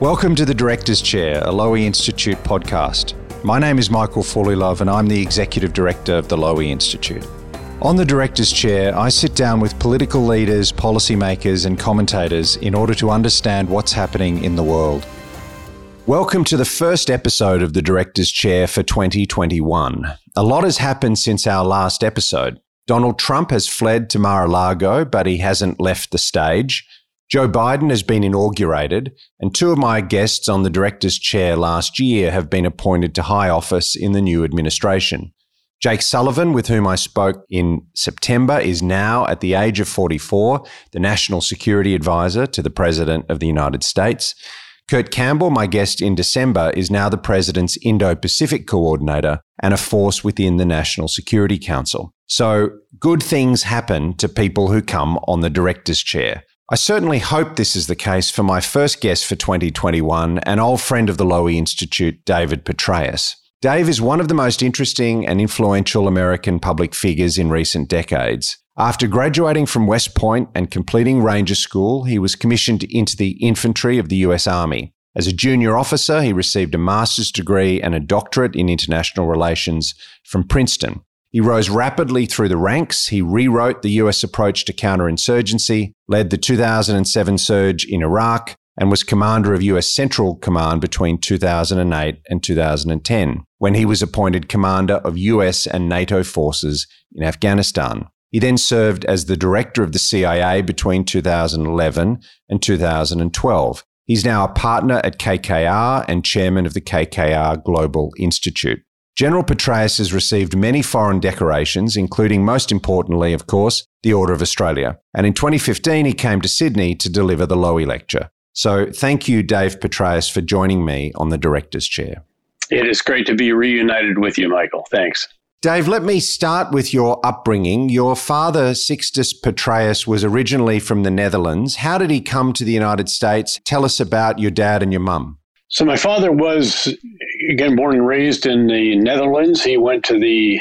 Welcome to the Director's Chair, a Lowy Institute podcast. My name is Michael Fullilove and I'm the Executive Director of the Lowy Institute. On the Director's Chair, I sit down with political leaders, policymakers, and commentators in order to understand what's happening in the world. Welcome to the first episode of the Director's Chair for 2021. A lot has happened since our last episode. Donald Trump has fled to Mar a Lago, but he hasn't left the stage. Joe Biden has been inaugurated, and two of my guests on the director's chair last year have been appointed to high office in the new administration. Jake Sullivan, with whom I spoke in September, is now, at the age of 44, the National Security Advisor to the President of the United States. Kurt Campbell, my guest in December, is now the President's Indo Pacific Coordinator and a force within the National Security Council. So, good things happen to people who come on the director's chair. I certainly hope this is the case for my first guest for 2021, an old friend of the Lowy Institute, David Petraeus. Dave is one of the most interesting and influential American public figures in recent decades. After graduating from West Point and completing Ranger School, he was commissioned into the infantry of the US Army. As a junior officer, he received a master's degree and a doctorate in international relations from Princeton. He rose rapidly through the ranks. He rewrote the US approach to counterinsurgency, led the 2007 surge in Iraq, and was commander of US Central Command between 2008 and 2010, when he was appointed commander of US and NATO forces in Afghanistan. He then served as the director of the CIA between 2011 and 2012. He's now a partner at KKR and chairman of the KKR Global Institute. General Petraeus has received many foreign decorations, including, most importantly, of course, the Order of Australia. And in 2015, he came to Sydney to deliver the Lowy Lecture. So thank you, Dave Petraeus, for joining me on the Director's Chair. It is great to be reunited with you, Michael. Thanks. Dave, let me start with your upbringing. Your father, Sixtus Petraeus, was originally from the Netherlands. How did he come to the United States? Tell us about your dad and your mum. So, my father was again, born and raised in the Netherlands. He went to the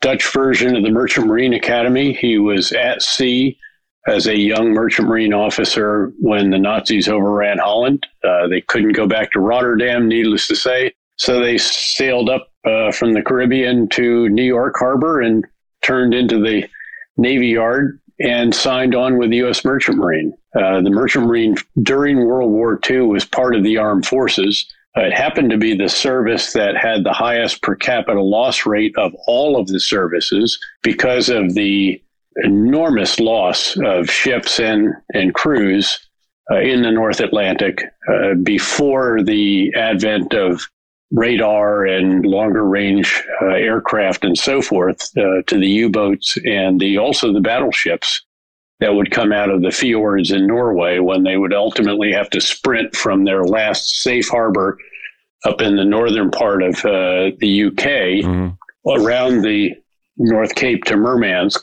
Dutch version of the Merchant Marine Academy. He was at sea as a young merchant marine officer when the Nazis overran Holland. Uh, they couldn't go back to Rotterdam, needless to say. So they sailed up uh, from the Caribbean to New York Harbor and turned into the Navy Yard and signed on with the U.S. Merchant Marine. Uh, the Merchant Marine during World War II was part of the armed forces. It happened to be the service that had the highest per capita loss rate of all of the services because of the enormous loss of ships and, and crews uh, in the North Atlantic uh, before the advent of radar and longer range uh, aircraft and so forth uh, to the U-boats and the also the battleships that would come out of the fjords in Norway when they would ultimately have to sprint from their last safe harbor up in the northern part of uh, the UK mm-hmm. around the North Cape to Murmansk.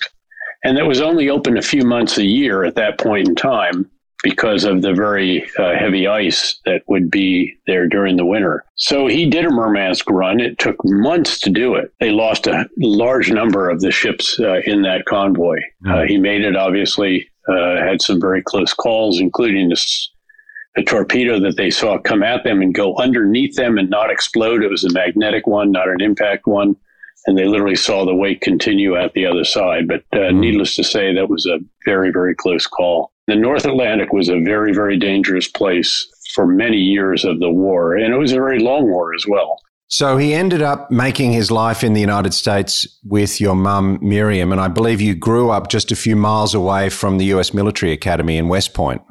And it was only open a few months a year at that point in time because of the very uh, heavy ice that would be there during the winter. So he did a Murmansk run. It took months to do it. They lost a large number of the ships uh, in that convoy. Uh, he made it, obviously, uh, had some very close calls, including this. A torpedo that they saw come at them and go underneath them and not explode. It was a magnetic one, not an impact one. And they literally saw the wake continue at the other side. But uh, mm. needless to say, that was a very, very close call. The North Atlantic was a very, very dangerous place for many years of the war, and it was a very long war as well. So he ended up making his life in the United States with your mum, Miriam, and I believe you grew up just a few miles away from the US Military Academy in West Point.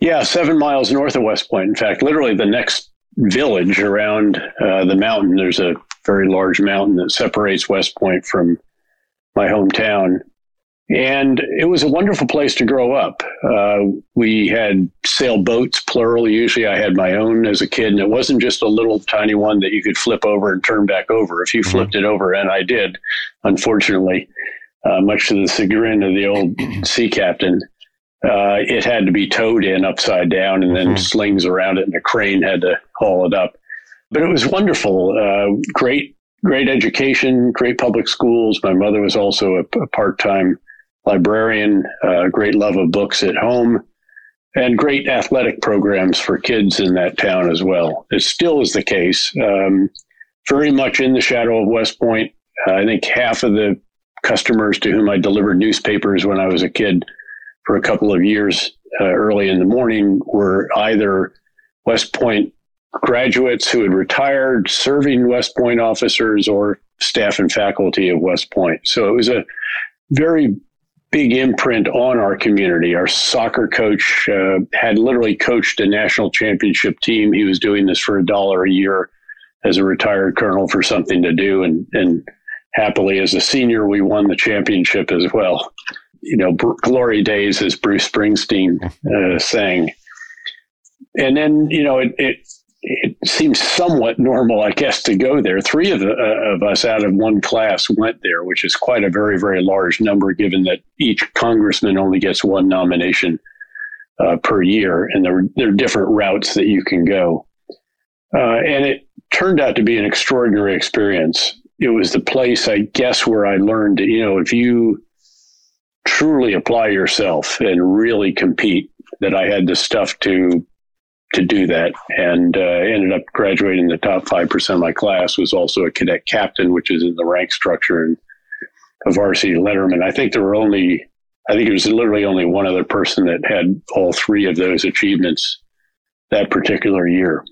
Yeah, seven miles north of West Point. In fact, literally the next village around uh, the mountain, there's a very large mountain that separates West Point from my hometown. And it was a wonderful place to grow up. Uh, we had sailboats, plural. Usually I had my own as a kid, and it wasn't just a little tiny one that you could flip over and turn back over. If you mm-hmm. flipped it over, and I did, unfortunately, uh, much to the chagrin of the old sea captain, uh, it had to be towed in upside down and then mm-hmm. slings around it, and a crane had to haul it up. But it was wonderful. Uh, great, great education, great public schools. My mother was also a, a part time librarian, uh, great love of books at home. and great athletic programs for kids in that town as well. It still is the case. Um, very much in the shadow of West Point. Uh, I think half of the customers to whom I delivered newspapers when I was a kid for a couple of years uh, early in the morning were either West Point graduates who had retired, serving West Point officers, or staff and faculty of West Point. So it was a very big imprint on our community. Our soccer coach uh, had literally coached a national championship team. He was doing this for a dollar a year as a retired colonel for something to do, and and happily as a senior, we won the championship as well. You know, glory days, as Bruce Springsteen uh, sang. And then, you know, it, it it seems somewhat normal, I guess, to go there. Three of, the, uh, of us out of one class went there, which is quite a very, very large number, given that each congressman only gets one nomination uh, per year, and there, there are different routes that you can go. Uh, and it turned out to be an extraordinary experience. It was the place, I guess, where I learned, you know, if you truly apply yourself and really compete, that I had the stuff to to do that. And uh, ended up graduating the top 5% of my class was also a cadet captain which is in the rank structure and a varsity letterman. I think there were only i think it was literally only one other person that had all three of those achievements that particular year.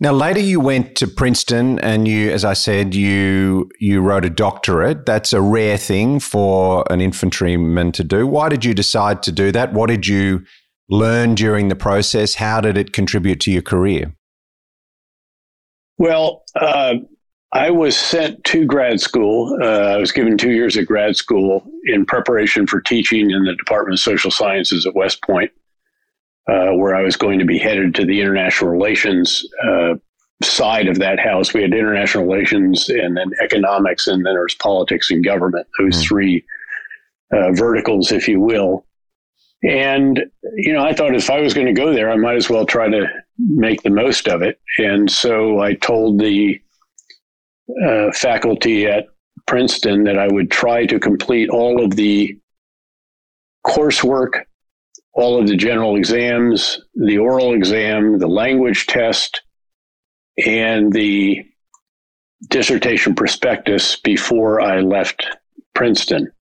Now later you went to princeton and you as i said you you wrote a doctorate. That's a rare thing for an infantryman to do. Why did you decide to do that? What did you learn during the process? How did it contribute to your career? Well, uh, I was sent to grad school. Uh, I was given two years at grad school in preparation for teaching in the Department of Social Sciences at West Point, uh, where I was going to be headed to the international relations uh, side of that house. We had international relations and then economics, and then there was politics and government, those mm-hmm. three uh, verticals, if you will. And, you know, I thought if I was going to go there, I might as well try to make the most of it. And so I told the uh, faculty at Princeton that I would try to complete all of the coursework, all of the general exams, the oral exam, the language test, and the dissertation prospectus before I left Princeton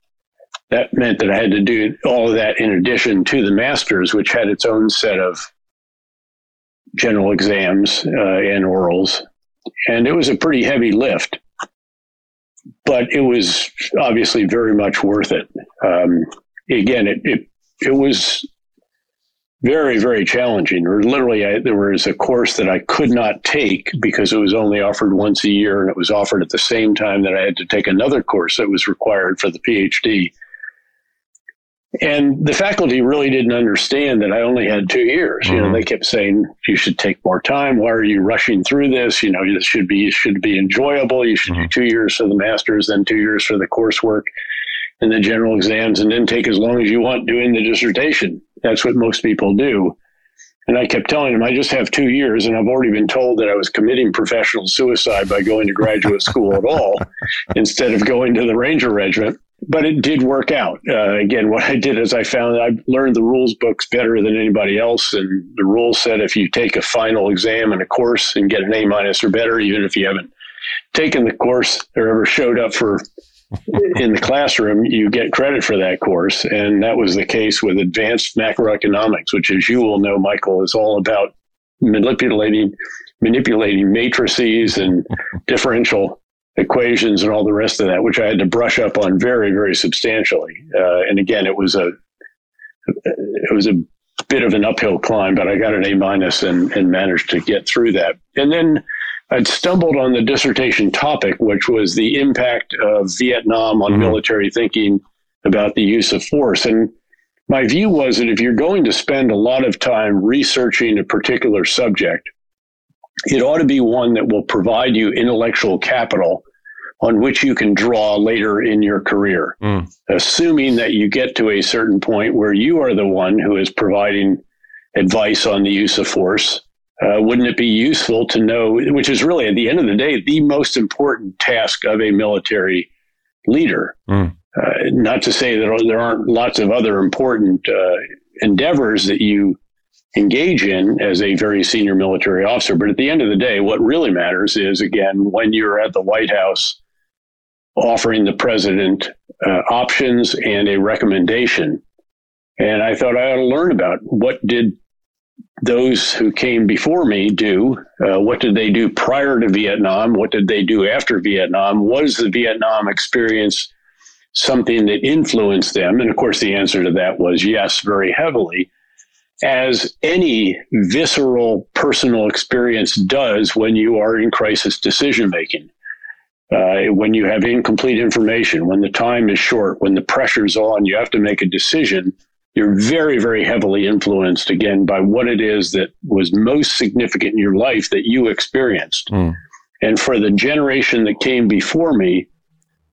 that meant that I had to do all of that in addition to the master's, which had its own set of general exams uh, and orals. And it was a pretty heavy lift, but it was obviously very much worth it. Um, again, it, it, it was very, very challenging. Or literally, I, there was a course that I could not take because it was only offered once a year, and it was offered at the same time that I had to take another course that was required for the PhD. And the faculty really didn't understand that I only had two years. Mm-hmm. You know, mm-hmm. they kept saying you should take more time. Why are you rushing through this? You know, this should be should be enjoyable. You should mm-hmm. do two years for the masters, then two years for the coursework and the general exams, and then take as long as you want doing the dissertation. That's what most people do. And I kept telling them, I just have two years, and I've already been told that I was committing professional suicide by going to graduate school at all instead of going to the Ranger Regiment but it did work out. Uh, again, what I did is I found I learned the rules books better than anybody else, and the rules said if you take a final exam in a course and get an A minus or better, even if you haven't taken the course or ever showed up for in the classroom, you get credit for that course, and that was the case with advanced macroeconomics, which, as you will know, Michael, is all about manipulating manipulating matrices and differential equations and all the rest of that, which I had to brush up on very, very substantially. Uh, and again, it was a it was a bit of an uphill climb, but I got an A minus and, and managed to get through that. And then I'd stumbled on the dissertation topic, which was the impact of Vietnam on mm-hmm. military thinking about the use of force. And my view was that if you're going to spend a lot of time researching a particular subject, it ought to be one that will provide you intellectual capital on which you can draw later in your career, mm. assuming that you get to a certain point where you are the one who is providing advice on the use of force. Uh, wouldn't it be useful to know, which is really at the end of the day, the most important task of a military leader? Mm. Uh, not to say that there aren't lots of other important uh, endeavors that you engage in as a very senior military officer. But at the end of the day, what really matters is, again, when you're at the White House offering the president uh, options and a recommendation. And I thought I ought to learn about what did those who came before me do? Uh, what did they do prior to Vietnam? What did they do after Vietnam? Was the Vietnam experience something that influenced them? And of course, the answer to that was yes, very heavily, as any visceral personal experience does when you are in crisis decision making. Uh, when you have incomplete information, when the time is short, when the pressure's on, you have to make a decision you're very, very heavily influenced again by what it is that was most significant in your life that you experienced. Mm. And for the generation that came before me,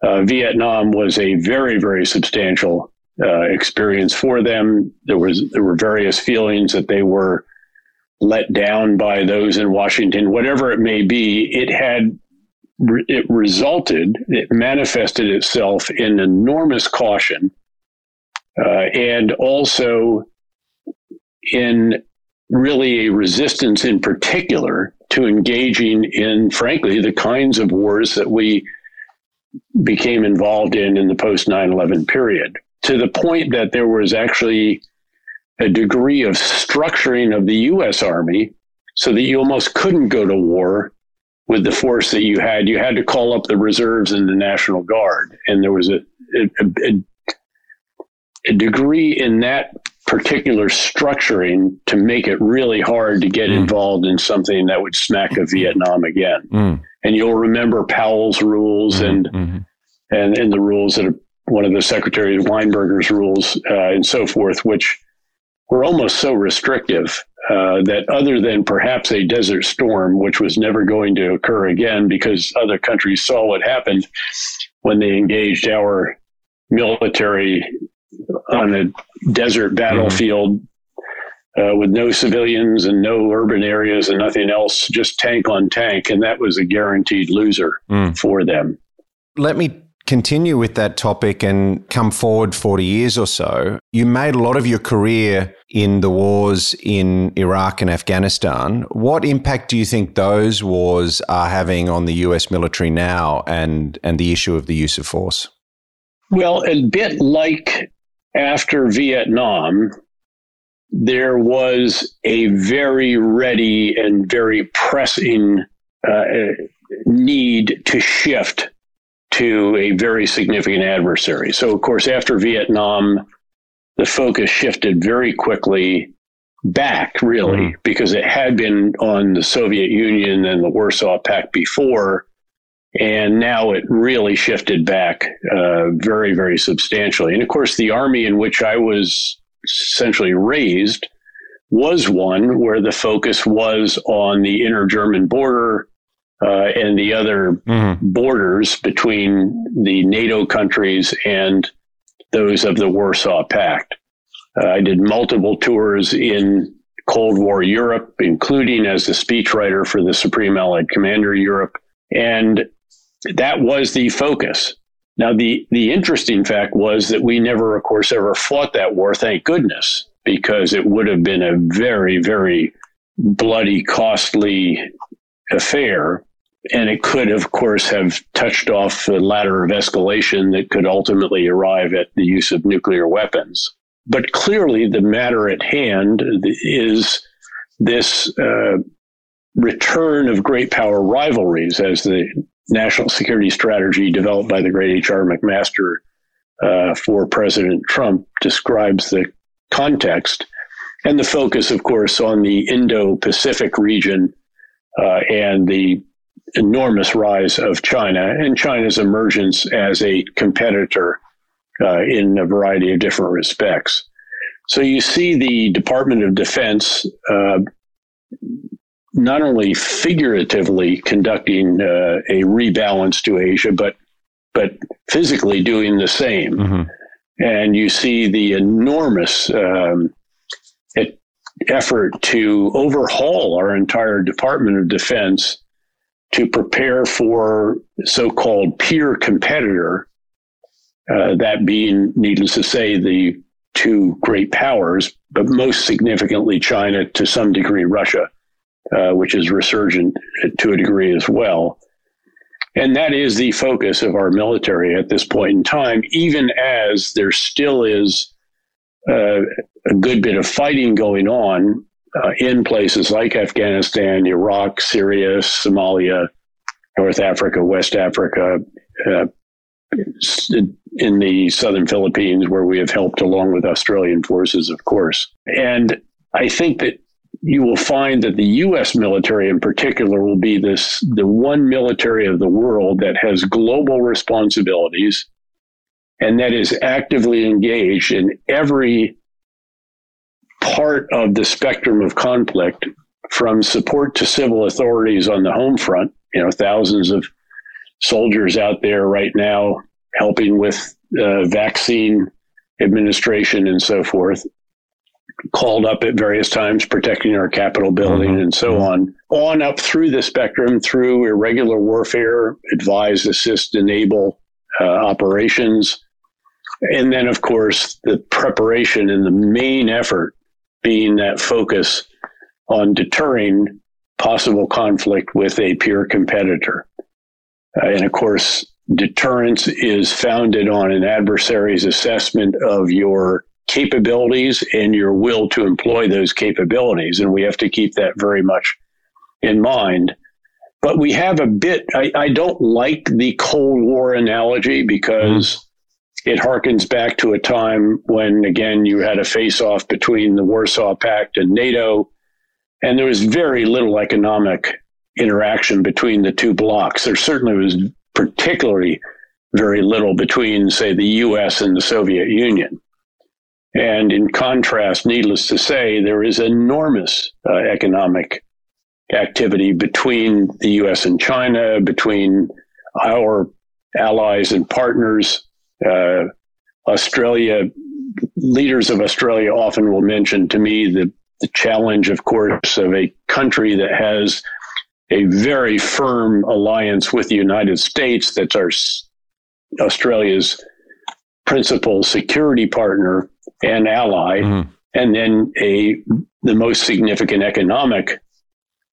uh, Vietnam was a very, very substantial uh, experience for them. There was there were various feelings that they were let down by those in Washington, whatever it may be. It had it resulted, it manifested itself in enormous caution uh, and also in really a resistance in particular to engaging in, frankly, the kinds of wars that we became involved in in the post 9 11 period, to the point that there was actually a degree of structuring of the U.S. Army so that you almost couldn't go to war with the force that you had. You had to call up the reserves and the National Guard. And there was a, a, a a degree in that particular structuring to make it really hard to get mm. involved in something that would smack of Vietnam again. Mm. And you'll remember Powell's rules mm and mm-hmm. and and the rules that are one of the Secretary Weinberger's rules uh, and so forth, which were almost so restrictive uh, that other than perhaps a desert storm, which was never going to occur again because other countries saw what happened when they engaged our military on a desert battlefield mm-hmm. uh, with no civilians and no urban areas and nothing else, just tank on tank. And that was a guaranteed loser mm. for them. Let me continue with that topic and come forward 40 years or so. You made a lot of your career in the wars in Iraq and Afghanistan. What impact do you think those wars are having on the US military now and, and the issue of the use of force? Well, a bit like after Vietnam, there was a very ready and very pressing uh, need to shift to a very significant adversary. So, of course, after Vietnam, the focus shifted very quickly back, really, mm. because it had been on the Soviet Union and the Warsaw Pact before. And now it really shifted back uh, very, very substantially. And of course, the army in which I was essentially raised was one where the focus was on the inner German border uh, and the other mm-hmm. borders between the NATO countries and those of the Warsaw Pact. Uh, I did multiple tours in Cold War Europe, including as the speechwriter for the Supreme Allied Commander Europe. And that was the focus. Now, the, the interesting fact was that we never, of course, ever fought that war, thank goodness, because it would have been a very, very bloody, costly affair. And it could, of course, have touched off the ladder of escalation that could ultimately arrive at the use of nuclear weapons. But clearly, the matter at hand is this uh, return of great power rivalries, as the national security strategy developed by the great H.R. McMaster uh, for President Trump describes the context and the focus, of course, on the Indo Pacific region uh, and the enormous rise of China and China's emergence as a competitor uh, in a variety of different respects. So you see the Department of Defense uh, not only figuratively conducting uh, a rebalance to Asia, but but physically doing the same. Mm-hmm. And you see the enormous um, effort to overhaul our entire Department of Defense to prepare for so-called peer competitor. Uh, that being, needless to say, the two great powers, but most significantly China, to some degree Russia, uh, which is resurgent to a degree as well. And that is the focus of our military at this point in time, even as there still is uh, a good bit of fighting going on uh, in places like Afghanistan, Iraq, Syria, Somalia, North Africa, West Africa, uh, in the southern Philippines, where we have helped along with Australian forces, of course. And I think that you will find that the U.S. military, in particular, will be this the one military of the world that has global responsibilities and that is actively engaged in every part of the spectrum of conflict, from support to civil authorities on the home front. You know, thousands of soldiers out there right now helping with uh, vaccine administration and so forth, called up at various times protecting our Capitol building mm-hmm. and so mm-hmm. on, on up through the spectrum through irregular warfare, advise, assist, enable uh, operations. And then, of course, the preparation and the main effort being that focus on deterring possible conflict with a peer competitor. Uh, and of course, deterrence is founded on an adversary's assessment of your capabilities and your will to employ those capabilities. And we have to keep that very much in mind. But we have a bit, I, I don't like the Cold War analogy because. It harkens back to a time when, again, you had a face off between the Warsaw Pact and NATO, and there was very little economic interaction between the two blocs. There certainly was particularly very little between, say, the US and the Soviet Union. And in contrast, needless to say, there is enormous uh, economic activity between the US and China, between our allies and partners. Uh, Australia, leaders of Australia often will mention to me the, the challenge, of course, of a country that has a very firm alliance with the United States that's our Australia's principal security partner and ally, mm-hmm. and then a the most significant economic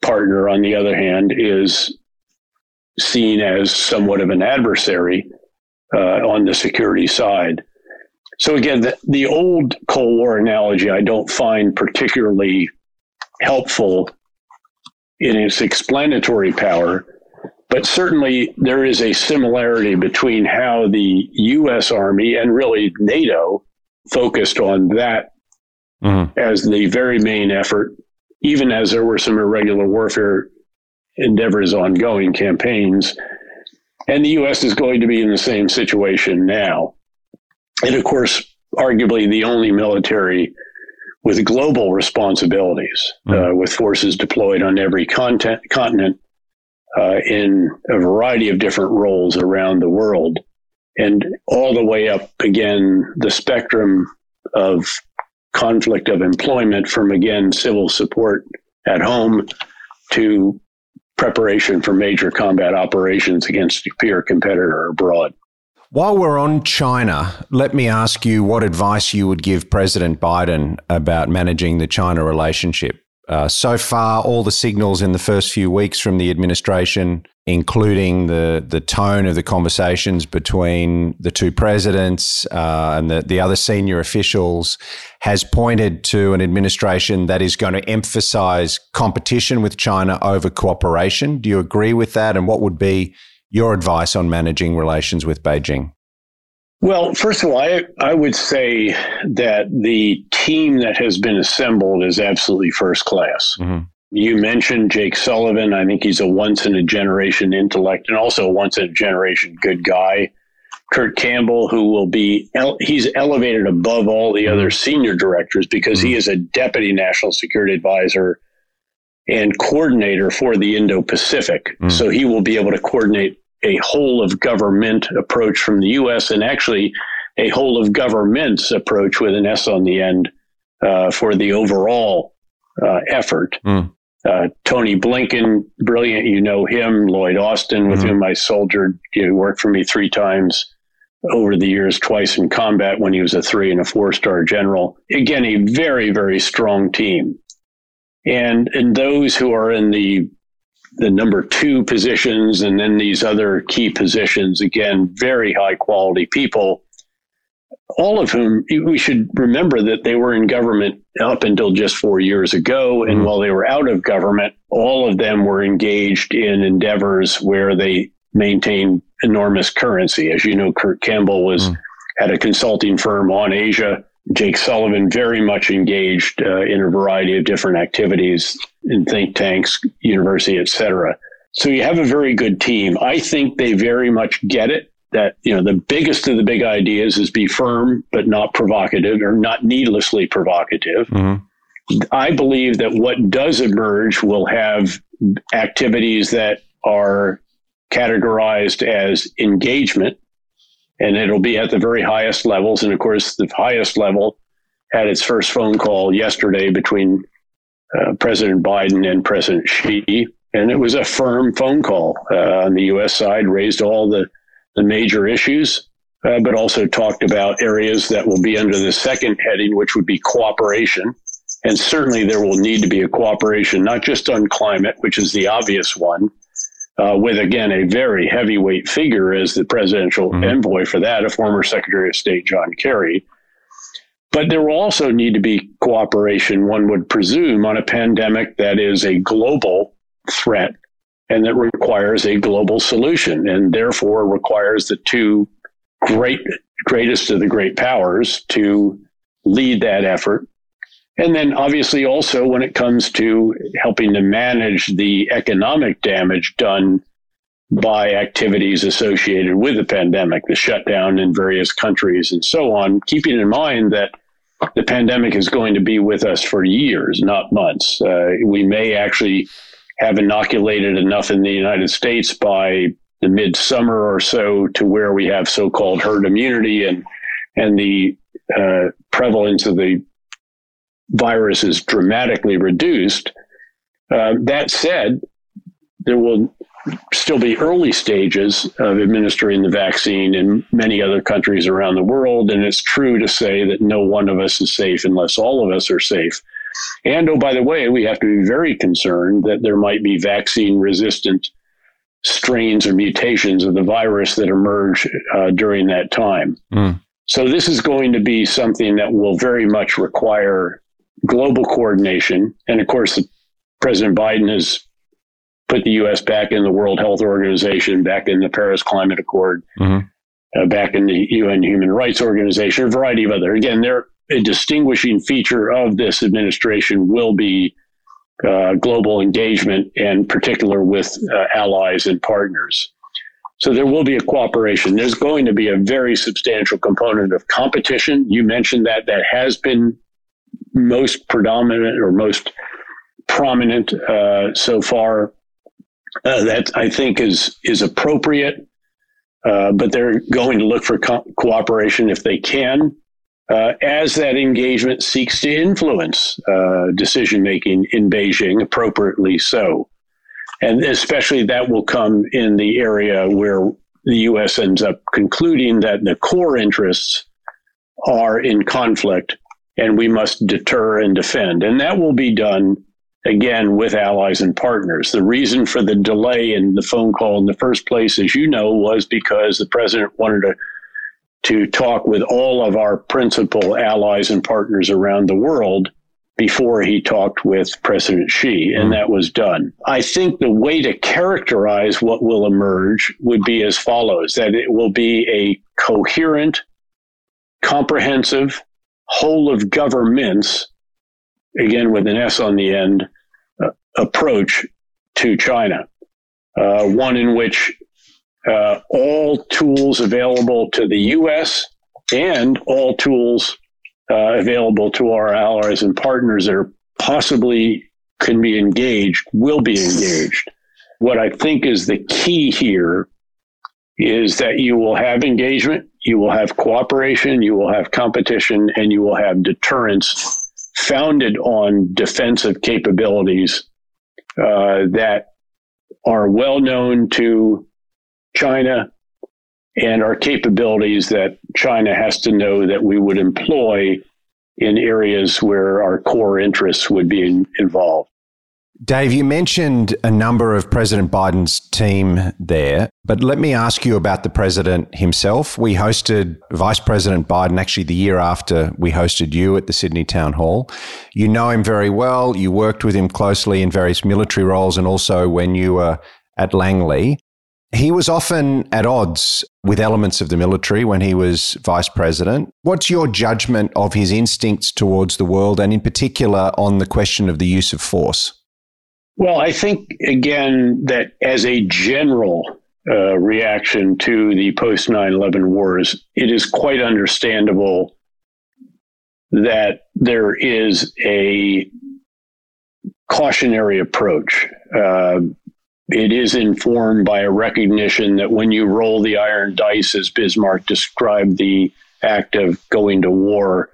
partner, on the other hand, is seen as somewhat of an adversary on the security side. So again, the, the old Cold War analogy I don't find particularly helpful in its explanatory power, but certainly there is a similarity between how the U.S. Army and really NATO focused on that mm-hmm. as the very main effort, even as there were some irregular warfare endeavors ongoing campaigns. And the U.S. is going to be in the same situation now. And of course, arguably the only military with global responsibilities, mm uh, with forces deployed on every content, continent uh, in a variety of different roles around the world, and all the way up again the spectrum of conflict of employment from again civil support at home to preparation for major combat operations against a peer competitor abroad. While we're on China, let me ask you what advice you would give President Biden about managing the China relationship. Uh, so far, all the signals in the first few weeks from the administration, including the, the tone of the conversations between the two presidents uh, and the, the other senior officials, has pointed to an administration that is going to emphasize competition with China over cooperation. Do you agree with that? And what would be your advice on managing relations with Beijing? Well, first of all, I, I would say that the team that has been assembled is absolutely first class. Mm-hmm. You mentioned Jake Sullivan. I think he's a once in a generation intellect and also a once in a generation good guy. Kurt Campbell, who will be, he's elevated above all the other mm-hmm. senior directors because mm-hmm. he is a deputy national security advisor and coordinator for the Indo Pacific. Mm-hmm. So he will be able to coordinate a whole of government approach from the U.S. and actually a whole of governments approach with an S on the end uh, for the overall uh, effort. Mm. Uh, Tony Blinken, brilliant, you know him. Lloyd Austin, with mm-hmm. whom I soldiered, you know, worked for me three times over the years twice in combat when he was a three and a four star general. Again, a very, very strong team. And, and those who are in the the number two positions and then these other key positions, again, very high quality people, all of whom we should remember that they were in government up until just four years ago. And mm-hmm. while they were out of government, all of them were engaged in endeavors where they maintained enormous currency. As you know, Kurt Campbell was mm. at a consulting firm on Asia. Jake Sullivan very much engaged uh, in a variety of different activities in think tanks, university, etc. So you have a very good team. I think they very much get it that you know the biggest of the big ideas is be firm but not provocative or not needlessly provocative. Mm-hmm. I believe that what does emerge will have activities that are categorized as engagement, and it'll be at the very highest levels. And of course, the highest level had its first phone call yesterday between uh, President Biden and President Xi, and it was a firm phone call uh, on the U.S. side, raised all the, the major issues. Uh, but also talked about areas that will be under the second heading, which would be cooperation. And certainly there will need to be a cooperation, not just on climate, which is the obvious one, uh, with again a very heavyweight figure as the presidential mm-hmm. envoy for that, a former Secretary of State John Kerry. But there will also need to be cooperation, one would presume, on a pandemic that is a global threat and that requires a global solution, and therefore requires the two great greatest of the great powers to lead that effort and then obviously also when it comes to helping to manage the economic damage done by activities associated with the pandemic, the shutdown in various countries and so on, keeping in mind that the pandemic is going to be with us for years, not months. Uh, we may actually have inoculated enough in the United States by the midsummer or so to where we have so-called herd immunity and and the uh, prevalence of the virus is dramatically reduced. Uh, that said, there will still be early stages of administering the vaccine in many other countries around the world. And it's true to say that no one of us is safe unless all of us are safe. And oh, by the way, we have to be very concerned that there might be vaccine resistant strains or mutations of the virus that emerge uh, during that time. Mm. So, this is going to be something that will very much require global coordination. And of course, President Biden has put the U.S. back in the World Health Organization, back in the Paris Climate Accord, mm-hmm. uh, back in the UN Human Rights Organization, a variety of other. Again, they're a distinguishing feature of this administration will be uh, global engagement, and particular with uh, allies and partners. So there will be a cooperation. There's going to be a very substantial component of competition. You mentioned that that has been most predominant or most prominent uh, so far. Uh, that I think is is appropriate, uh, but they're going to look for co- cooperation if they can, uh, as that engagement seeks to influence uh, decision making in Beijing, appropriately so, and especially that will come in the area where the U.S. ends up concluding that the core interests are in conflict and we must deter and defend. And that will be done again with allies and partners. The reason for the delay in the phone call in the first place, as you know, was because the president wanted to to talk with all of our principal allies and partners around the world before he talked with President Xi, and mm. that was done. I think the way to characterize what will emerge would be as follows that it will be a coherent, comprehensive, whole of governments, again with an S on the end, uh, approach to China. Uh, one in which uh, all tools available to the U.S. and all tools uh, available to our allies and partners that are possibly can be engaged will be engaged. What I think is the key here is that you will have engagement, you will have cooperation, you will have competition, and you will have deterrence founded on defensive capabilities uh, that are well known to China and our capabilities that China has to know that we would employ in areas where our core interests would be in, involved. Dave, you mentioned a number of President Biden's team there, but let me ask you about the president himself. We hosted Vice President Biden actually the year after we hosted you at the Sydney Town Hall. You know him very well. You worked with him closely in various military roles and also when you were at Langley. He was often at odds with elements of the military when he was vice president. What's your judgment of his instincts towards the world and, in particular, on the question of the use of force? Well, I think, again, that as a general uh, reaction to the post 9 11 wars, it is quite understandable that there is a cautionary approach. Uh, it is informed by a recognition that when you roll the iron dice, as Bismarck described the act of going to war,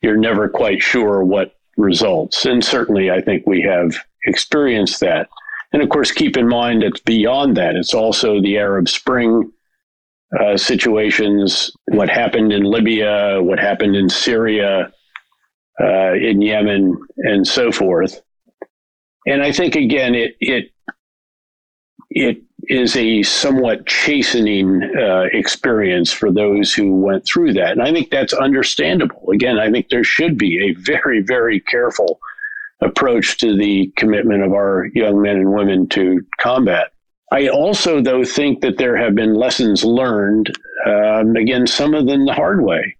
you're never quite sure what results. And certainly, I think we have experienced that. And of course, keep in mind it's beyond that. It's also the Arab Spring uh, situations, what happened in Libya, what happened in Syria, uh, in Yemen, and so forth. And I think again, it it it is a somewhat chastening uh, experience for those who went through that. And I think that's understandable. Again, I think there should be a very, very careful approach to the commitment of our young men and women to combat. I also, though, think that there have been lessons learned, um, again, some of them the hard way.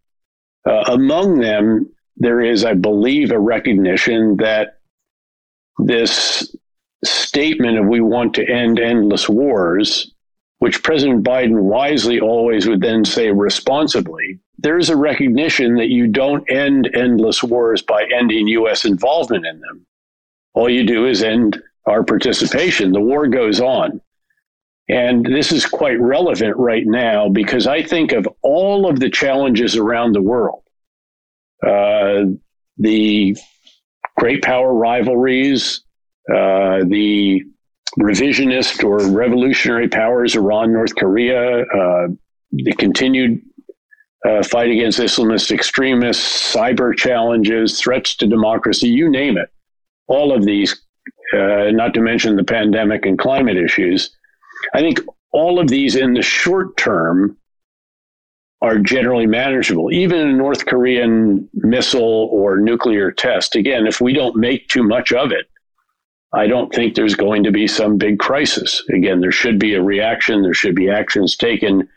Uh, among them, there is, I believe, a recognition that this statement of we want to end endless wars, which President Biden wisely always would then say responsibly, there is a recognition that you don't end endless wars by ending U.S. involvement in them. All you do is end our participation. The war goes on. And this is quite relevant right now because I think of all of the challenges around the world. Uh, the great power rivalries, uh, the revisionist or revolutionary powers, Iran, North Korea, uh, the continued uh, fight against Islamist extremists, cyber challenges, threats to democracy, you name it. All of these, uh, not to mention the pandemic and climate issues. I think all of these in the short term are generally manageable. Even a North Korean missile or nuclear test, again, if we don't make too much of it, I don't think there's going to be some big crisis. Again, there should be a reaction, there should be actions taken.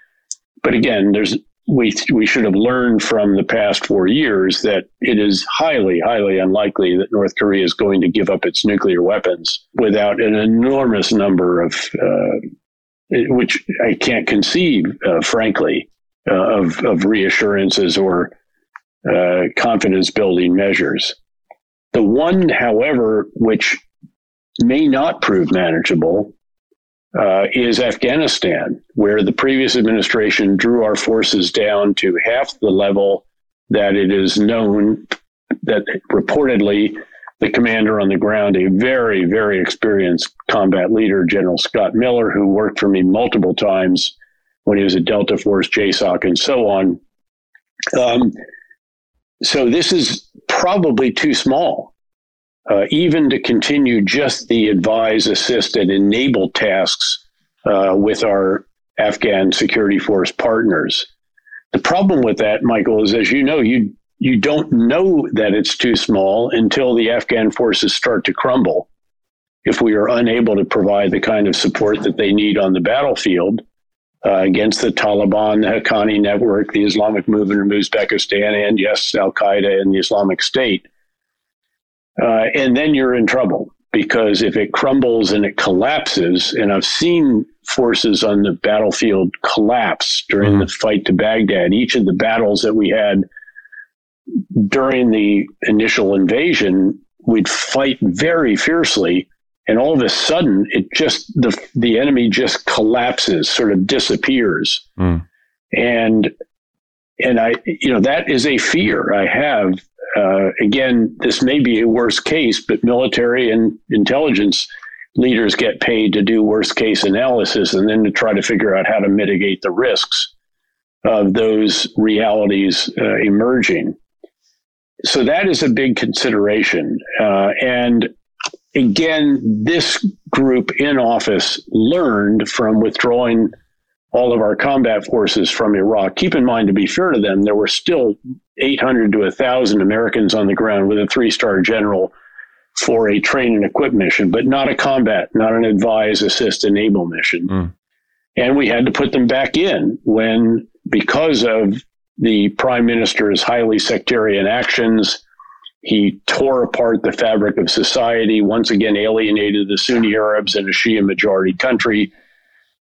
But again, there's we we should have learned from the past four years that it is highly, highly unlikely that North Korea is going to give up its nuclear weapons without an enormous number of, uh, which I can't conceive, uh, frankly, uh, of of reassurances or uh, confidence building measures. The one, however, which may not prove manageable uh, is Afghanistan, where the previous administration drew our forces down to half the level that it is known that reportedly the commander on the ground, a very, very experienced combat leader, General Scott Miller, who worked for me multiple times when he was at Delta Force, JSOC, and so on. Um, so this is probably too small uh, even to continue just the advise, assist, and enable tasks uh, with our Afghan security force partners. The problem with that, Michael, is as you know, you you don't know that it's too small until the Afghan forces start to crumble. If we are unable to provide the kind of support that they need on the battlefield uh, against the Taliban, the Haqqani network, the Islamic movement in Uzbekistan, and yes, Al Qaeda and the Islamic State, uh, and then you're in trouble because if it crumbles and it collapses, and I've seen forces on the battlefield collapse during mm the fight to Baghdad, each of the battles that we had during the initial invasion, we'd fight very fiercely. And all of a sudden, it just the the enemy just collapses, sort of disappears, mm. and and I, you know, that is a fear I have uh, again, this may be a worst case, but military and intelligence leaders get paid to do worst case analysis and then to try to figure out how to mitigate the risks of those realities uh, emerging. So that is a big consideration. Uh, and again, this group in office learned from withdrawing all of our combat forces from Iraq. Keep in mind, to be fair to them, there were still 800 to 1,000 Americans on the ground with a three star general for a train and equip mission, but not a combat, not an advise, assist, enable mission. Mm. And we had to put them back in when, because of the prime minister's highly sectarian actions, he tore apart the fabric of society, once again alienated the Sunni Arabs in a Shia majority country.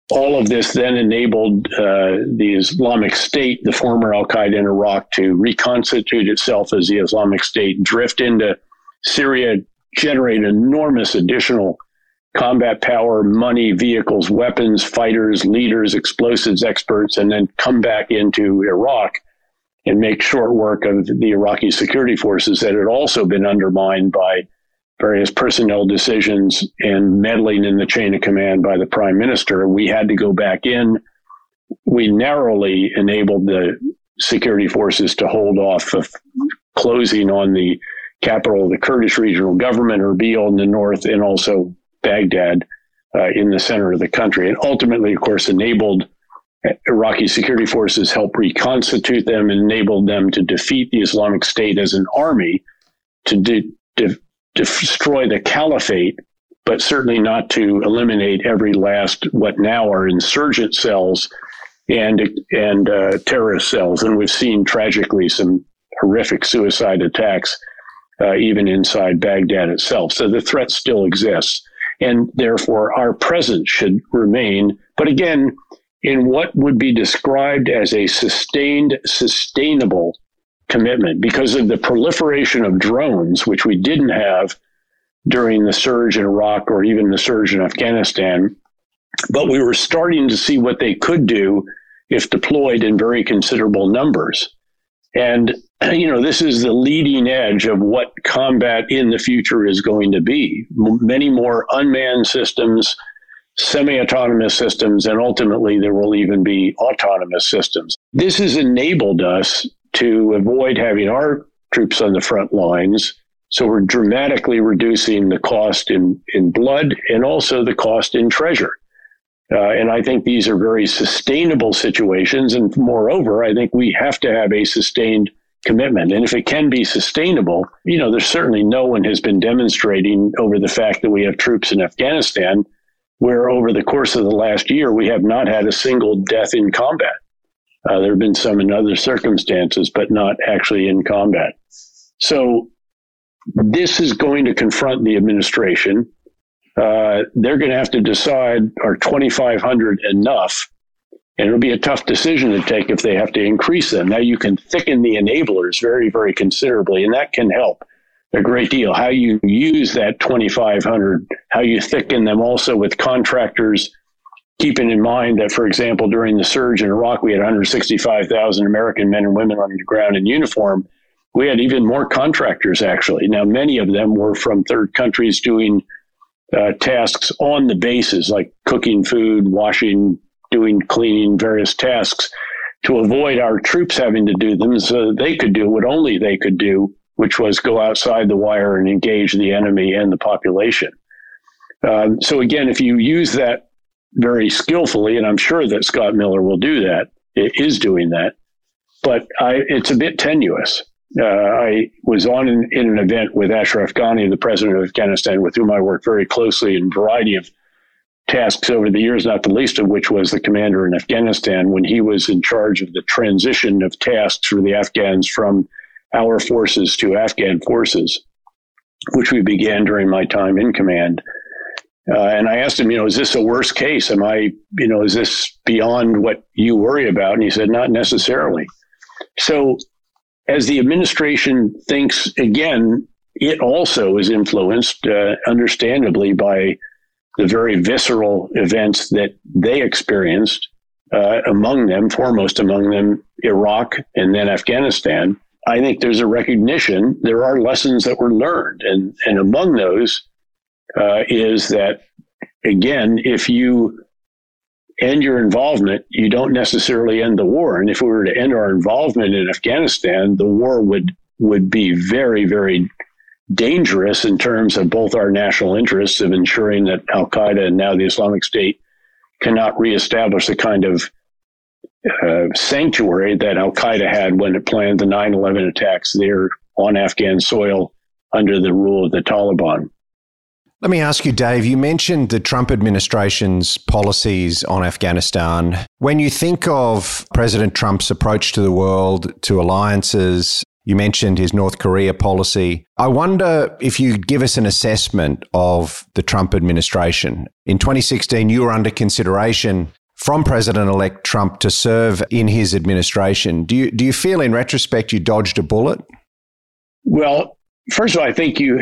All of this then enabled uh, the Islamic State, the former Al Qaeda in Iraq, to reconstitute itself as the Islamic State, drift into Syria, generate enormous additional combat power, money, vehicles, weapons, fighters, leaders, explosives experts, and then come back into Iraq and make short work of the Iraqi security forces that had also been undermined by various personnel decisions and meddling in the chain of command by the prime minister. We had to go back in. We narrowly enabled the security forces to hold off of closing on the capital of the Kurdish regional government, Erbil in the north, and also Baghdad uh, in the center of the country. And ultimately, of course, enabled Iraqi security forces help reconstitute them and enabled them to defeat the Islamic State as an army to de- de- destroy the caliphate, but certainly not to eliminate every last what now are insurgent cells and and uh, terrorist cells. And we've seen tragically some horrific suicide attacks uh, even inside Baghdad itself. So the threat still exists, and therefore our presence should remain. But again in what would be described as a sustained, sustainable commitment because of the proliferation of drones, which we didn't have during the surge in Iraq or even the surge in Afghanistan. But we were starting to see what they could do if deployed in very considerable numbers. And, you know, this is the leading edge of what combat in the future is going to be. Many more unmanned systems, semi autonomous systems, and ultimately there will even be autonomous systems. This has enabled us to avoid having our troops on the front lines. So we're dramatically reducing the cost in, in blood and also the cost in treasure. Uh, and I think these are very sustainable situations. And moreover, I think we have to have a sustained commitment. And if it can be sustainable, you know, there's certainly no one has been demonstrating over the fact that we have troops in Afghanistan where over the course of the last year, we have not had a single death in combat. Uh, there have been some in other circumstances, but not actually in combat. So this is going to confront the administration. Uh, they're going to have to decide are 2,500 enough? And it'll be a tough decision to take if they have to increase them. Now, you can thicken the enablers very, very considerably, and that can help a great deal. How you use that 2,500, how you thicken them also with contractors, keeping in mind that, for example, during the surge in Iraq, we had 165,000 American men and women on the ground in uniform. We had even more contractors, actually. Now, many of them were from third countries doing uh, tasks on the bases, like cooking food, washing, doing cleaning, various tasks, to avoid our troops having to do them so they could do what only they could do which was go outside the wire and engage the enemy and the population. Um, so again, if you use that very skillfully, and I'm sure that Scott Miller will do that, is doing that, but I, it's a bit tenuous. Uh, I was on in, in, an event with Ashraf Ghani, the president of Afghanistan, with whom I worked very closely in a variety of tasks over the years, not the least of which was the commander in Afghanistan when he was in charge of the transition of tasks for the Afghans from our forces to Afghan forces, which we began during my time in command. Uh, and I asked him, you know, is this a worst case? Am I, you know, is this beyond what you worry about? And he said, not necessarily. So, as the administration thinks again, it also is influenced, uh, understandably, by the very visceral events that they experienced. Uh, among them, foremost among them, Iraq and then Afghanistan. I think there's a recognition there are lessons that were learned, and and among those, uh, is that, again, if you end your involvement, you don't necessarily end the war. And if we were to end our involvement in Afghanistan, the war would would be very, very dangerous in terms of both our national interests of ensuring that Al Qaeda and now the Islamic State cannot reestablish the kind of uh, sanctuary that Al Qaeda had when it planned the 9 11 attacks there on Afghan soil under the rule of the Taliban. Let me ask you, Dave, you mentioned the Trump administration's policies on Afghanistan. When you think of President Trump's approach to the world, to alliances, you mentioned his North Korea policy. I wonder if you'd give us an assessment of the Trump administration. In 2016, you were under consideration from President elect Trump to serve in his administration. Do you, do you feel in retrospect you dodged a bullet? Well, first of all, I think you,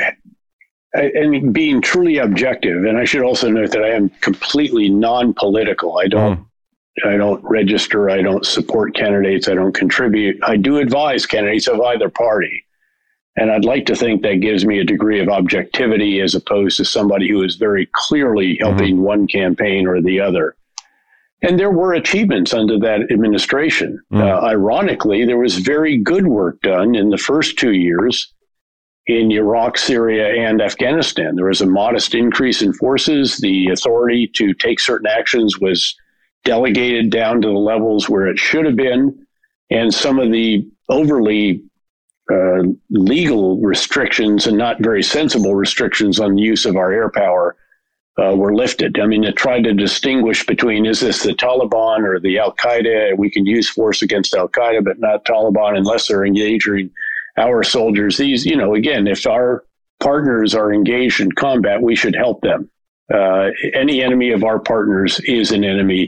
and being truly objective, and I should also note that I am completely non political. I don't. Mm. I don't register. I don't support candidates. I don't contribute. I do advise candidates of either party. And I'd like to think that gives me a degree of objectivity as opposed to somebody who is very clearly helping mm-hmm. one campaign or the other. And there were achievements under that administration. Mm. Uh, ironically, there was very good work done in the first two years in Iraq, Syria, and Afghanistan. There was a modest increase in forces. The authority to take certain actions was delegated down to the levels where it should have been. And some of the overly uh, legal restrictions and not very sensible restrictions on the use of our air power uh, were lifted. I mean, it tried to distinguish between is this the Taliban or the Al Qaeda? We can use force against Al Qaeda, but not Taliban unless they're engaging our soldiers. These, you know, again, if our partners are engaged in combat, we should help them. Uh, any enemy of our partners is an enemy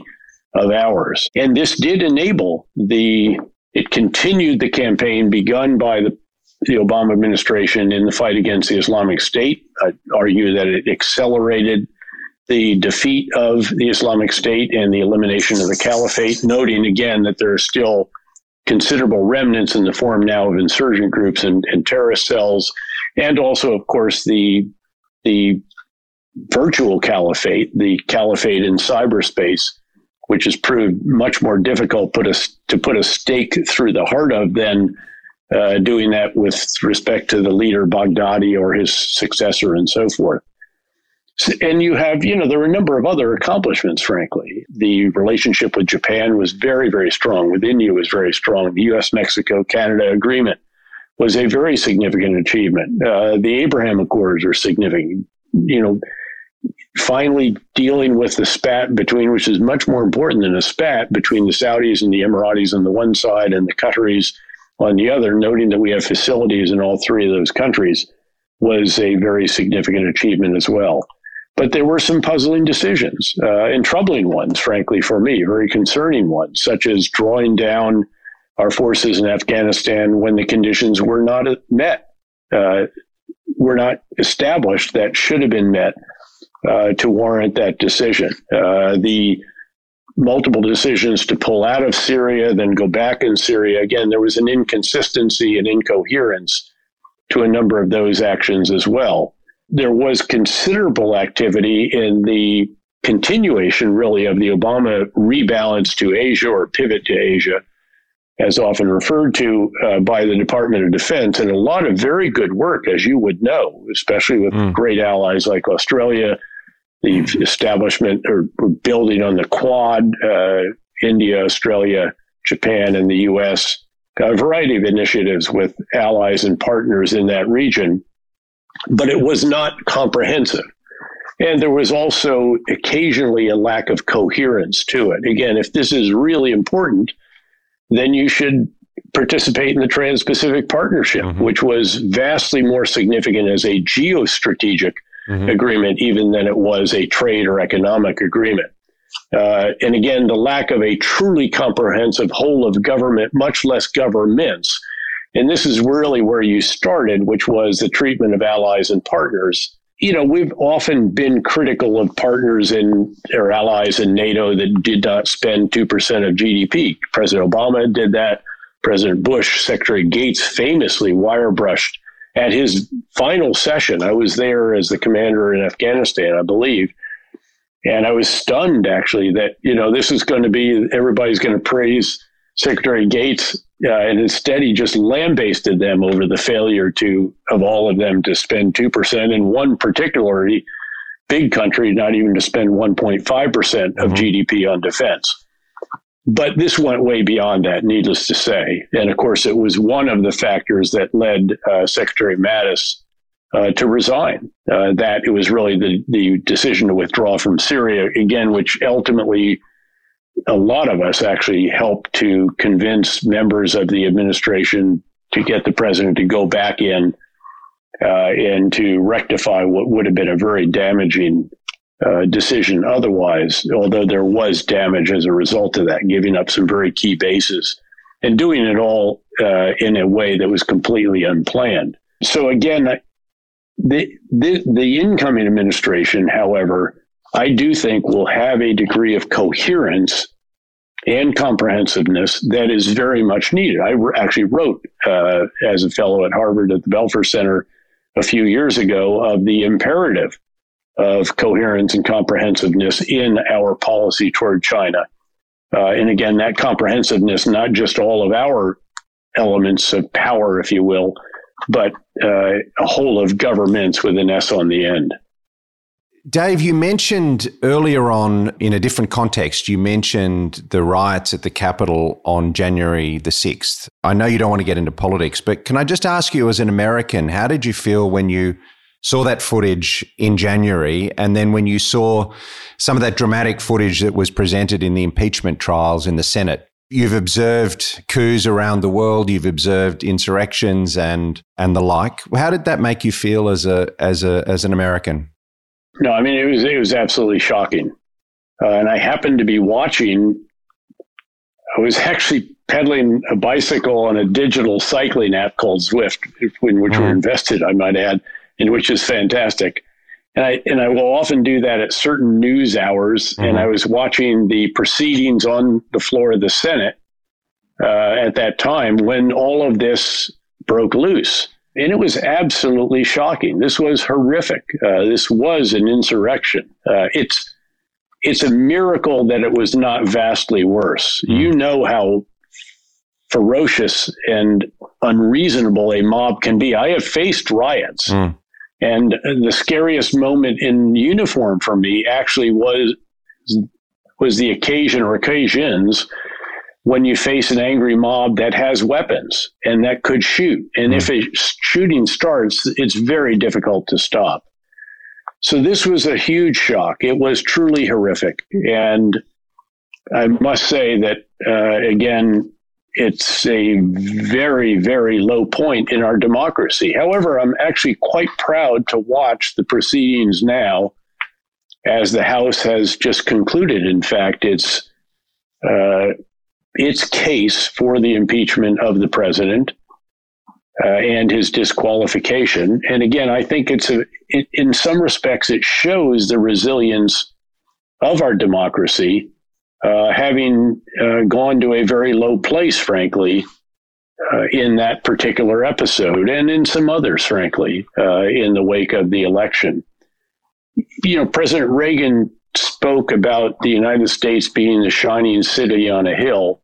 of ours. And this did enable the, it continued the campaign begun by the the Obama administration in the fight against the Islamic State. I argue that it accelerated the defeat of the Islamic State and the elimination of the caliphate, noting again that there are still considerable remnants in the form now of insurgent groups and, and terrorist cells, and also, of course, the the virtual caliphate, the caliphate in cyberspace, which has proved much more difficult put us to put a stake through the heart of than uh, doing that with respect to the leader Baghdadi or his successor and so forth. And you have, you know, there were a number of other accomplishments, frankly. The relationship with Japan was very, very strong. With India was very strong. The U.S. Mexico Canada agreement was a very significant achievement. Uh, the Abraham Accords are significant. You know, finally dealing with the spat between, which is much more important than a spat between the Saudis and the Emiratis on the one side and the Qataris on the other, noting that we have facilities in all three of those countries was a very significant achievement as well. But there were some puzzling decisions uh, and troubling ones, frankly, for me, very concerning ones, such as drawing down our forces in Afghanistan when the conditions were not met, uh, were not established that should have been met uh, to warrant that decision. Uh, the multiple decisions to pull out of Syria, then go back in Syria. Again, there was an inconsistency and incoherence to a number of those actions as well there was considerable activity in the continuation, really, of the Obama rebalance to Asia or pivot to Asia, as often referred to uh, by the Department of Defense, and a lot of very good work, as you would know, especially with mm. great allies like Australia, the establishment or, or building on the Quad, uh, India, Australia, Japan, and the U.S. A variety of initiatives with allies and partners in that region but it was not comprehensive. And there was also occasionally a lack of coherence to it. Again, if this is really important, then you should participate in the Trans Pacific Partnership, mm-hmm. which was vastly more significant as a geostrategic mm-hmm. agreement, even than it was a trade or economic agreement. Uh, and again, the lack of a truly comprehensive whole of government, much less governments, and this is really where you started, which was the treatment of allies and partners. You know, we've often been critical of partners in or allies in NATO that did not spend 2% of GDP. President Obama did that. President Bush, Secretary Gates famously wire brushed at his final session, I was there as the commander in Afghanistan, I believe. And I was stunned actually that, you know, this is going to be, everybody's going to praise Secretary Gates. Uh, and instead, he just lambasted them over the failure to, of all of them to spend 2% in one particularly big country, not even to spend 1.5% of mm-hmm. GDP on defense. But this went way beyond that, needless to say. And of course, it was one of the factors that led uh, Secretary Mattis uh, to resign. Uh, that it was really the, the decision to withdraw from Syria, again, which ultimately a lot of us actually helped to convince members of the administration to get the president to go back in uh, and to rectify what would have been a very damaging uh, decision otherwise, although there was damage as a result of that, giving up some very key bases and doing it all uh, in a way that was completely unplanned. So again, the, the, the incoming administration, however, I do think will have a degree of coherence and comprehensiveness that is very much needed. I actually wrote uh, as a fellow at Harvard at the Belfer Center a few years ago of the imperative of coherence and comprehensiveness in our policy toward China. Uh, and again, that comprehensiveness, not just all of our elements of power, if you will, but uh, a whole of governments with an S on the end. Dave, you mentioned earlier on in a different context, you mentioned the riots at the Capitol on January the 6th. I know you don't want to get into politics, but can I just ask you, as an American, how did you feel when you saw that footage in January, and then when you saw some of that dramatic footage that was presented in the impeachment trials in the Senate, you've observed coups around the world, you've observed insurrections and and the like. How did that make you feel as a as a as an American? No, I mean it was it was absolutely shocking, uh, and I happened to be watching. I was actually pedaling a bicycle on a digital cycling app called Zwift, in which mm. we're mm-hmm. invested, I might add and which is fantastic. And I and I will often do that at certain news hours. Mm-hmm. And I was watching the proceedings on the floor of the Senate uh, at that time when all of this broke loose, and it was absolutely shocking. This was horrific. Uh, this was an insurrection. Uh, it's it's a miracle that it was not vastly worse. Mm. You know how ferocious and unreasonable a mob can be. I have faced riots. Mm. And the scariest moment in uniform for me actually was was the occasion or occasions when you face an angry mob that has weapons and that could shoot. And if a shooting starts, it's very difficult to stop. So this was a huge shock. It was truly horrific. And I must say that, uh, again, it's a very, very low point in our democracy. However, I'm actually quite proud to watch the proceedings now as the House has just concluded, in fact, its, uh, its case for the impeachment of the president. Uh, and his disqualification. And again, I think it's a, it, in some respects, it shows the resilience of our democracy uh, having uh, gone to a very low place, frankly, uh, in that particular episode and in some others, frankly, uh, in the wake of the election. You know, President Reagan spoke about the United States being the shining city on a hill.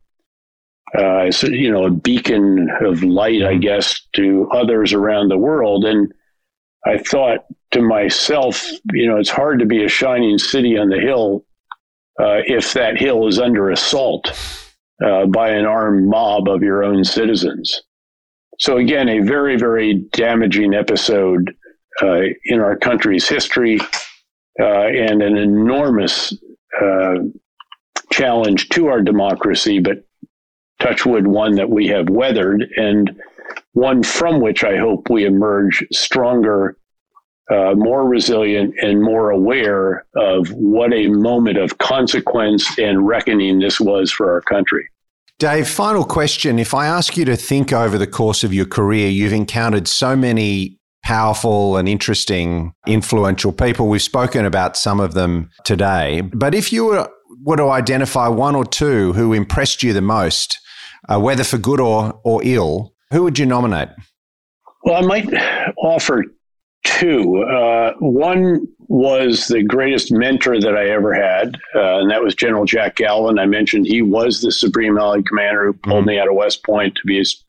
Uh, so, you know, a beacon of light, I guess, to others around the world. And I thought to myself, you know, it's hard to be a shining city on the hill uh, if that hill is under assault uh, by an armed mob of your own citizens. So, again, a very, very damaging episode uh, in our country's history uh, and an enormous uh, challenge to our democracy, but touchwood, one that we have weathered and one from which I hope we emerge stronger uh, more resilient and more aware of what a moment of consequence and reckoning this was for our country. Dave, final question. If I ask you to think over the course of your career, you've encountered so many powerful and interesting, influential people. We've spoken about some of them today. But if you were, were to identify one or two who impressed you the most, uh, whether for good or, or ill, who would you nominate? Well, I might offer two. Uh, one was the greatest mentor that I ever had, uh, and that was General Jack Galvin. I mentioned he was the Supreme Allied Commander who pulled mm-hmm. me out of West Point to be his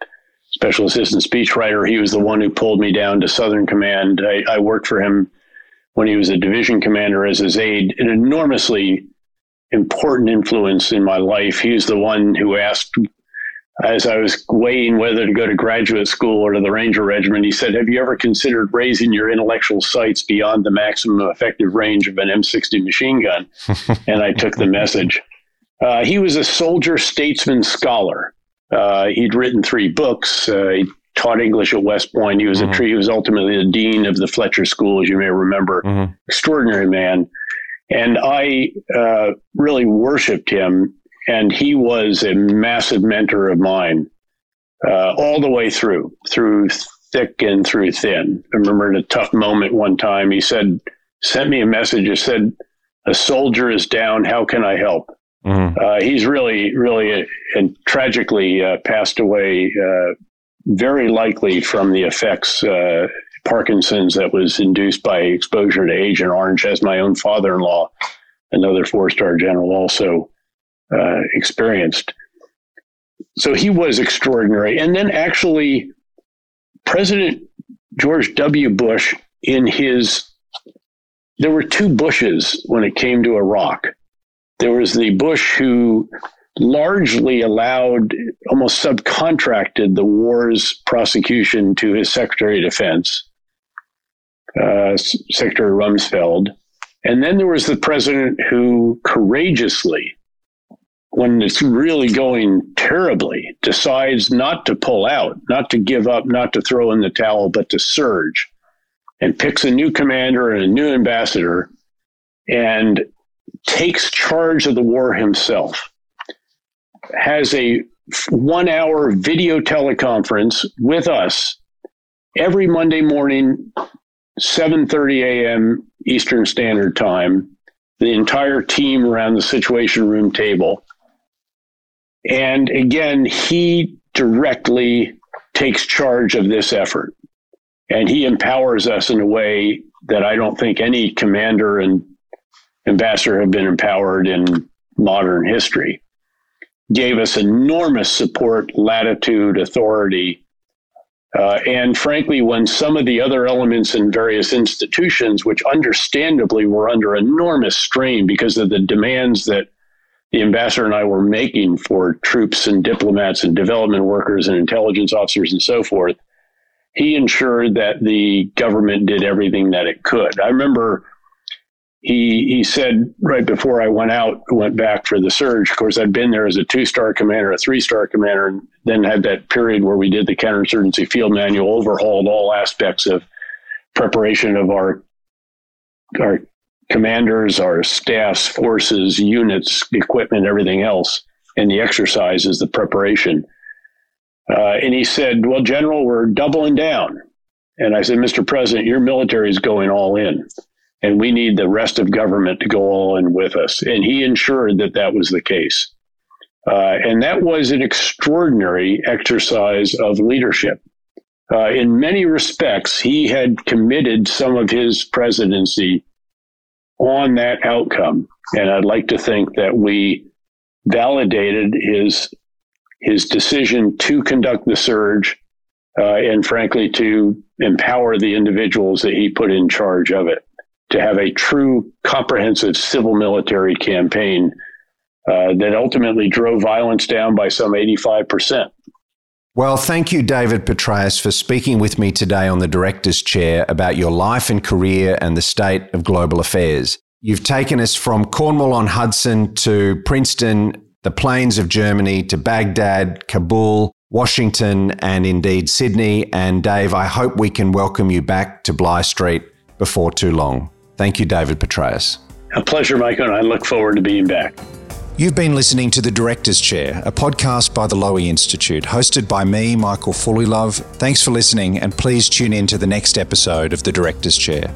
special assistant speechwriter. He was the one who pulled me down to Southern Command. I, I worked for him when he was a division commander as his aide, an enormously important influence in my life. He was the one who asked as I was weighing whether to go to graduate school or to the Ranger Regiment, he said, Have you ever considered raising your intellectual sights beyond the maximum effective range of an M60 machine gun? and I took the message. Uh, he was a soldier statesman scholar. Uh, he'd written three books. Uh, he taught English at West Point. He was mm-hmm. a he was ultimately the dean of the Fletcher School, as you may remember. Mm-hmm. Extraordinary man. And I uh, really worshipped him and he was a massive mentor of mine uh, all the way through, through thick and through thin. I remember in a tough moment one time, he said, sent me a message. He said, "A soldier is down. How can I help?" Mm-hmm. Uh, he's really, really, uh, and tragically uh, passed away. Uh, very likely from the effects uh, Parkinson's that was induced by exposure to Agent Orange, as my own father-in-law, another four-star general, also uh, experienced. So he was extraordinary. And then actually, President George W. Bush, in his, there were two Bushes when it came to Iraq. There was the Bush who largely allowed, almost subcontracted the war's prosecution to his Secretary of Defense, uh, Secretary Rumsfeld. And then there was the president who courageously when it's really going terribly, decides not to pull out, not to give up, not to throw in the towel, but to surge and picks a new commander and a new ambassador and takes charge of the war himself. Has a one hour video teleconference with us every Monday morning, 7:30 a.m. Eastern Standard Time. The entire team around the Situation Room table and again, he directly takes charge of this effort. And he empowers us in a way that I don't think any commander and ambassador have been empowered in modern history. Gave us enormous support, latitude, authority. Uh, and frankly, when some of the other elements in various institutions, which understandably were under enormous strain because of the demands that the ambassador and I were making for troops and diplomats and development workers and intelligence officers and so forth, he ensured that the government did everything that it could. I remember he he said right before I went out, went back for the surge. Of course, I'd been there as a two star commander, a three star commander, and then had that period where we did the counterinsurgency field manual, overhauled all aspects of preparation of our our commanders, our staffs, forces, units, equipment, everything else. And the exercise is the preparation. Uh, and he said, Well, General, we're doubling down. And I said, Mr. President, your military is going all in, and we need the rest of government to go in with us. And he ensured that that was the case. Uh, and that was an extraordinary exercise of leadership. Uh, in many respects, he had committed some of his presidency on that outcome. And I'd like to think that we validated his his decision to conduct the surge, uh, and frankly to empower the individuals that he put in charge of it to have a true comprehensive civil military campaign uh, that ultimately drove violence down by some 85 percent. Well, thank you, David Petraeus, for speaking with me today on the Director's Chair about your life and career and the state of global affairs. You've taken us from Cornwall on Hudson to Princeton, the plains of Germany, to Baghdad, Kabul, Washington, and indeed Sydney. And Dave, I hope we can welcome you back to Bligh Street before too long. Thank you, David Petraeus. A pleasure, Michael, and I look forward to being back. You've been listening to The Director's Chair, a podcast by the Lowy Institute, hosted by me, Michael Fullilove. Thanks for listening, and please tune in to the next episode of The Director's Chair.